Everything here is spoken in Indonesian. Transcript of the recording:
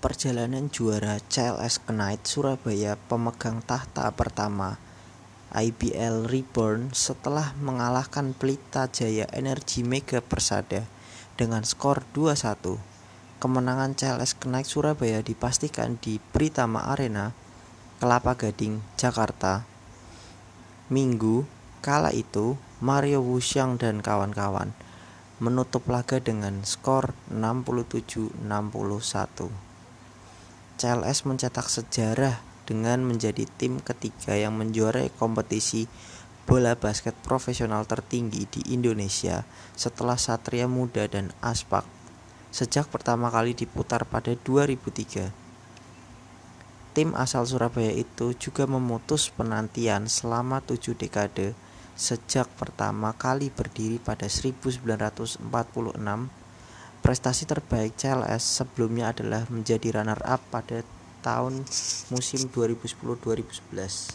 Perjalanan juara CLS Knight Surabaya pemegang tahta pertama IBL Reborn setelah mengalahkan Pelita Jaya Energi Mega Persada dengan skor 2-1. Kemenangan CLS Knight Surabaya dipastikan di Pritama Arena, Kelapa Gading, Jakarta. Minggu, kala itu Mario Wuxiang dan kawan-kawan menutup laga dengan skor 67-61. CLS mencetak sejarah dengan menjadi tim ketiga yang menjuarai kompetisi bola basket profesional tertinggi di Indonesia setelah Satria Muda dan Aspak sejak pertama kali diputar pada 2003. Tim asal Surabaya itu juga memutus penantian selama tujuh dekade sejak pertama kali berdiri pada 1946 Prestasi terbaik CLS sebelumnya adalah menjadi runner-up pada tahun musim 2010-2011.